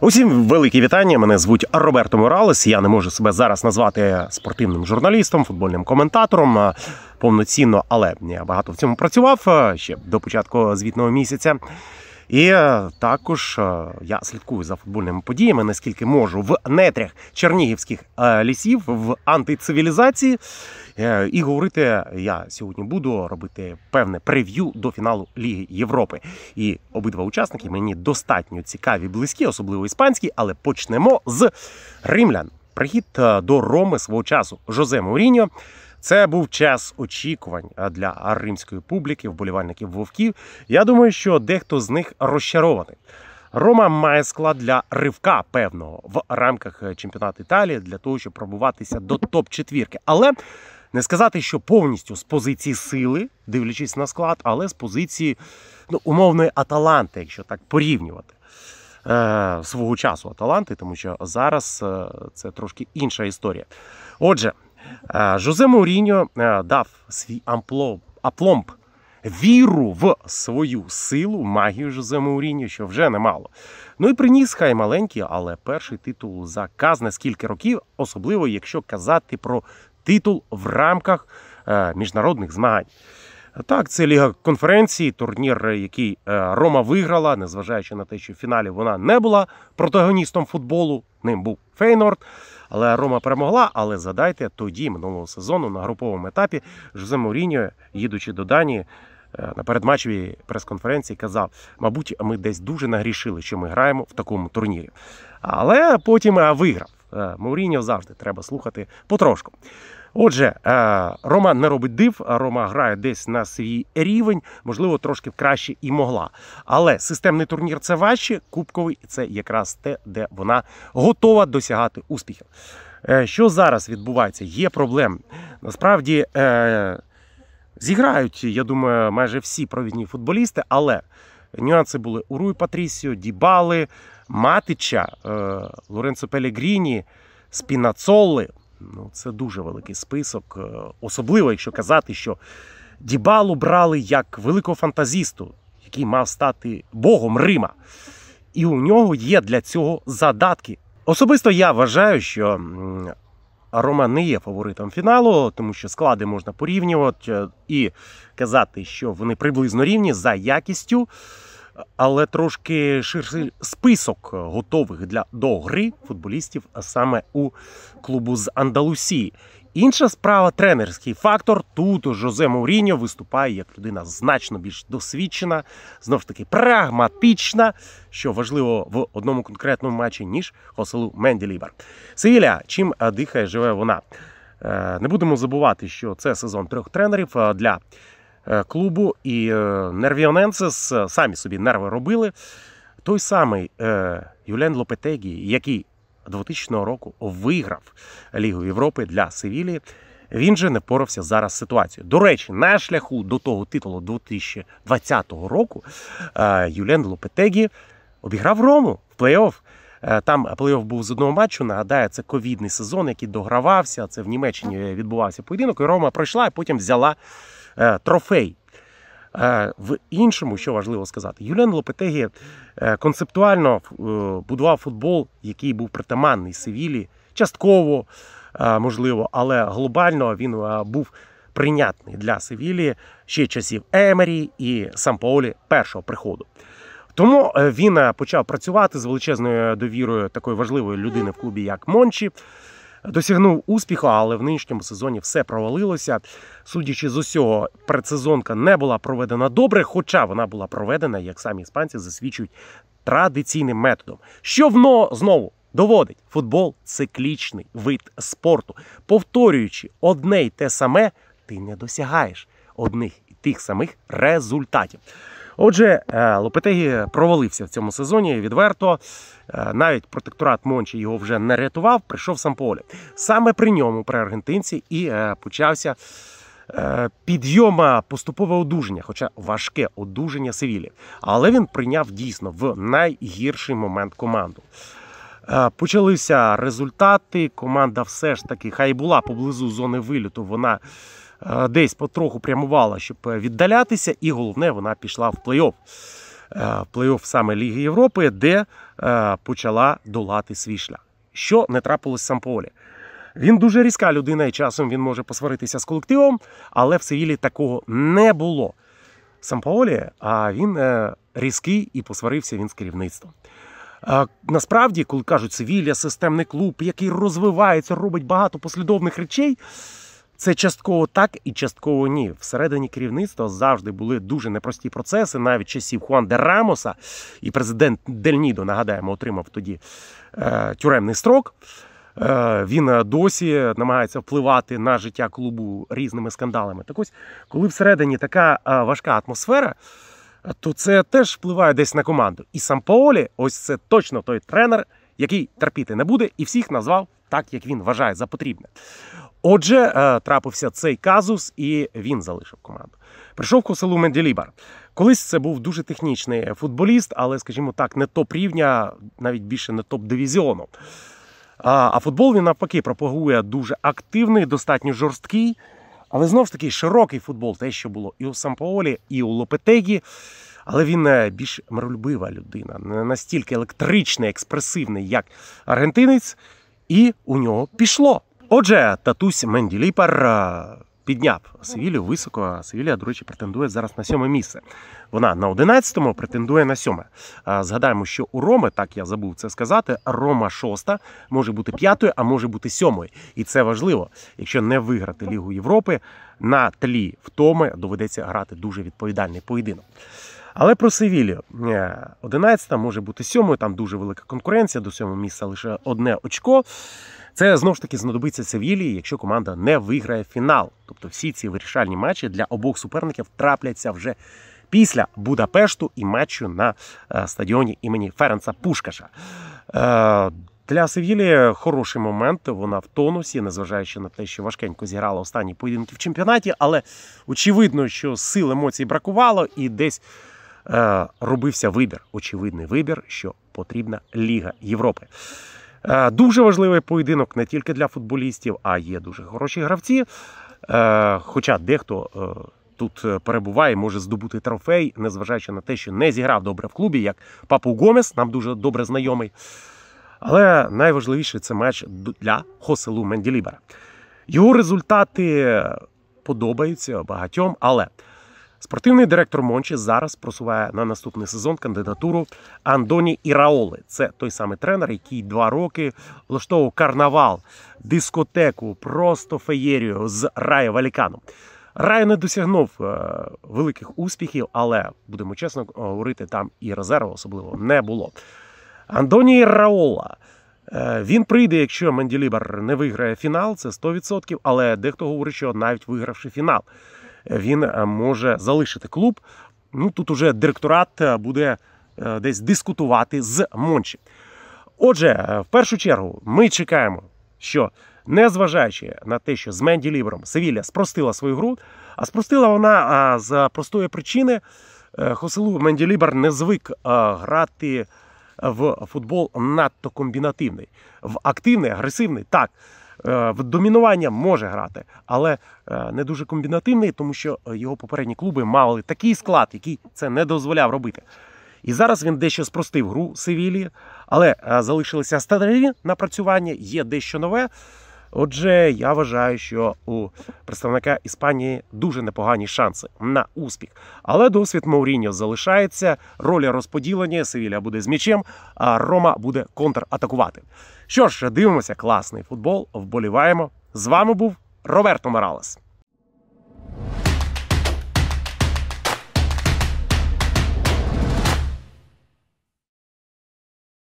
Усім велике вітання. Мене звуть Роберто Моралес. Я не можу себе зараз назвати спортивним журналістом, футбольним коментатором повноцінно, але я багато в цьому працював ще до початку звітного місяця. І е, також е, я слідкую за футбольними подіями, наскільки можу в нетрях чернігівських е, лісів в антицивілізації. І говорити я сьогодні буду робити певне прев'ю до фіналу Ліги Європи. І обидва учасники мені достатньо цікаві, близькі, особливо іспанські, але почнемо з римлян. Прихід до Роми свого часу Жозе Мауріньо. Це був час очікувань для римської публіки, вболівальників вовків. Я думаю, що дехто з них розчарований. Рома має склад для ривка певного в рамках е, чемпіонату Італії для того, щоб пробуватися до топ-четвірки. Але не сказати, що повністю з позиції сили, дивлячись на склад, але з позиції ну, умовної Аталанти, якщо так порівнювати. Е, свого часу Аталанти, тому що зараз е, це трошки інша історія. Отже, Жозе Мауріньо е, дав свій апломб віру в свою силу, магію Жозе Мауріньо, що вже немало. Ну і приніс хай маленький, але перший титул за казне скільки років, особливо якщо казати про титул в рамках е, міжнародних змагань. Так, це Ліга конференції, турнір, який е, Рома виграла, незважаючи на те, що в фіналі вона не була протагоністом футболу. Ним був Фейнорд. Але Рома перемогла. Але задайте тоді минулого сезону на груповому етапі Жозе Моріньо, їдучи до Данії. е, На передматчевій прес-конференції казав, мабуть, ми десь дуже нагрішили, що ми граємо в такому турнірі. Але потім е, виграв. Е, Мауріньо завжди треба слухати потрошку. Отже, е, Рома не робить див, Рома грає десь на свій рівень, можливо, трошки краще і могла. Але системний турнір це важче, кубковий це якраз те, де вона готова досягати успіхів. Е, Що зараз відбувається? Є проблеми. Насправді е, зіграють, я думаю, майже всі провідні футболісти, але нюанси були у Руй Патрісіо, Дібали, Матича, Лоренцо Пелегріні, Спінацоли. Ну, це дуже великий список. е, Особливо, якщо казати, що Дібалу брали як великого фантазісту, який мав стати богом Рима. І у нього є для цього задатки. Особисто я вважаю, що Рома не є фаворитом фіналу, тому що склади можна порівнювати е, і казати, що вони приблизно рівні за якістю, але трошки ширший список готових для до гри футболістів саме у клубу з Андалусії. Інша справа тренерський фактор. Тут Жозе Мауріньо виступає як людина значно більш досвідчена, знов ж таки прагматична, що важливо в одному конкретному матчі, ніж Хоселу Менділібер. Севіля, чим дихає, живе вона. Е, Не будемо забувати, що це сезон трьох тренерів е, для клубу, і е, Нервіоненсес е, самі собі нерви робили. Той самий е, Юлен Лопетегі, який 2000 року виграв Лігу Європи для Севілії. Він же не впорався зараз з ситуацією. До речі, на шляху до того титулу 2020 року е, Юлен Лопетегі обіграв Рому в плей-офф. Е, Там плей-офф був з одного матчу. Нагадаю, це ковідний сезон, який догравався. Це в Німеччині відбувався поєдинок. І Рома пройшла, і потім взяла е, трофей. Е, В іншому, що важливо сказати, Юліан Лопетегі е, концептуально е, будував футбол, який був притаманний Севілі, частково е, можливо, але глобально він е, був прийнятний для Севілі ще часів Емері і Сампаолі першого приходу. Тому е, він е, почав працювати з величезною довірою такої важливої людини в клубі, як Мончі. Досягнув успіху, але в нинішньому сезоні все провалилося. Судячи з усього, предсезонка не була проведена добре, хоча вона була проведена, як самі іспанці засвідчують, традиційним методом. Що воно знову доводить? Футбол циклічний вид спорту. Повторюючи одне й те саме, ти не досягаєш одних і тих самих результатів. Отже, е, Лопетегі провалився в цьому сезоні відверто. Е, Навіть протекторат Мончі його вже не рятував, прийшов Самполі. Саме при ньому, при аргентинці, і е, почався підйом поступове одужання, хоча важке одужання Севілі. Але він прийняв дійсно в найгірший момент команду. Е, Почалися результати. Команда все ж таки, хай була поблизу зони виліту, вона е, десь потроху прямувала, щоб е, віддалятися, і головне, вона пішла в плей-офф. в плей-офф саме Ліги Європи, де е, почала долати свій шлях. Що не трапилось Самполі. Він дуже різка людина, і часом він може посваритися з колективом, але в Севілі такого не було. Сампаолі, а він е, різкий і посварився він з керівництвом. Насправді, коли кажуть, Севілля системний клуб, який розвивається, робить багато послідовних речей. Це частково так і частково ні. Всередині керівництва завжди були дуже непрості процеси, навіть часів Хуан де Рамоса, і президент Дель Нідо, нагадаємо, отримав тоді е, тюремний строк. Е, він досі намагається впливати на життя клубу різними скандалами. Так ось, коли всередині така е, важка атмосфера, то це теж впливає десь на команду. І сам Паолі, ось це точно той тренер, який терпіти не буде, і всіх назвав так, як він вважає за потрібне. Отже, е, трапився цей казус, і він залишив команду. Прийшов Коселу Менделібар. Колись це був дуже технічний футболіст, але, скажімо так, не топ рівня, навіть більше не топ дивізіону. А футбол він навпаки пропагує дуже активний, достатньо жорсткий, але знову ж таки широкий футбол, те, що було і у Сампаолі, і у Лопетегі. Але він е, більш миролюбива людина, не настільки електричний, експресивний, як аргентинець, і у нього пішло. Отже, татусь Менді Ліпар е, підняв Севілію високо. Севілія, до речі, претендує зараз на сьоме місце. Вона на 11-му претендує на сьоме. Згадаємо, що у Роми, так я забув це сказати, Рома шоста може бути п'ятою, а може бути сьомою. І це важливо. Якщо не виграти Лігу Європи, на тлі втоми доведеться грати дуже відповідальний поєдинок. Але про Севілію. 11 може бути сьомою, там дуже велика конкуренція, до сьомого місця лише одне очко. Це знову ж таки знадобиться Севілії, якщо команда не виграє фінал. Тобто всі ці вирішальні матчі для обох суперників трапляться вже після Будапешту і матчу на е, стадіоні імені Ференца Пушкаша. Е, для Севілі хороший момент. Вона в тонусі, незважаючи на те, що важкенько зіграла останні поєдинки в чемпіонаті, але очевидно, що сил емоцій бракувало і десь е, робився вибір. Очевидний вибір, що потрібна Ліга Європи. Е, дуже важливий поєдинок не тільки для футболістів, а є дуже хороші гравці. Е, хоча дехто е, тут перебуває, може здобути трофей, незважаючи на те, що не зіграв добре в клубі, як Папу Гомес, нам дуже добре знайомий. Але найважливіше це матч для Хоселу Менділібера. Його результати подобаються багатьом, але Спортивний директор Мончі зараз просуває на наступний сезон кандидатуру Андоні Іраоли. Це той самий тренер, який два роки влаштовував карнавал, дискотеку, просто феєрію з Рая Валікану. Рай не досягнув е, великих успіхів, але будемо чесно говорити, там і резерву особливо не було. Андоні Раола. Е, він прийде, якщо Менділібар не виграє фінал, це 100%, але дехто говорить, що навіть вигравши фінал він е, може залишити клуб. Ну тут уже директорат е, буде е, десь дискутувати з Мончі. Отже, в першу чергу, ми чекаємо, що незважаючи на те, що з Менді Лібером Севілля спростила свою гру, а спростила вона з простої причини, Хоселу Менді Лібер не звик грати в футбол надто комбінативний, в активний, агресивний так. Е, в домінування може грати, але е, не дуже комбінативний, тому що його попередні клуби мали такий склад, який це не дозволяв робити. І зараз він дещо спростив гру Севілії, але е, залишилися старі напрацювання, є дещо нове. Отже, я вважаю, що у представника Іспанії дуже непогані шанси на успіх. Але досвід Мауріньо залишається. Ролі розподілені. Севіля буде з м'ячем, а Рома буде контратакувати. Що ж, дивимося, класний футбол. Вболіваємо. З вами був Роберто Моралес.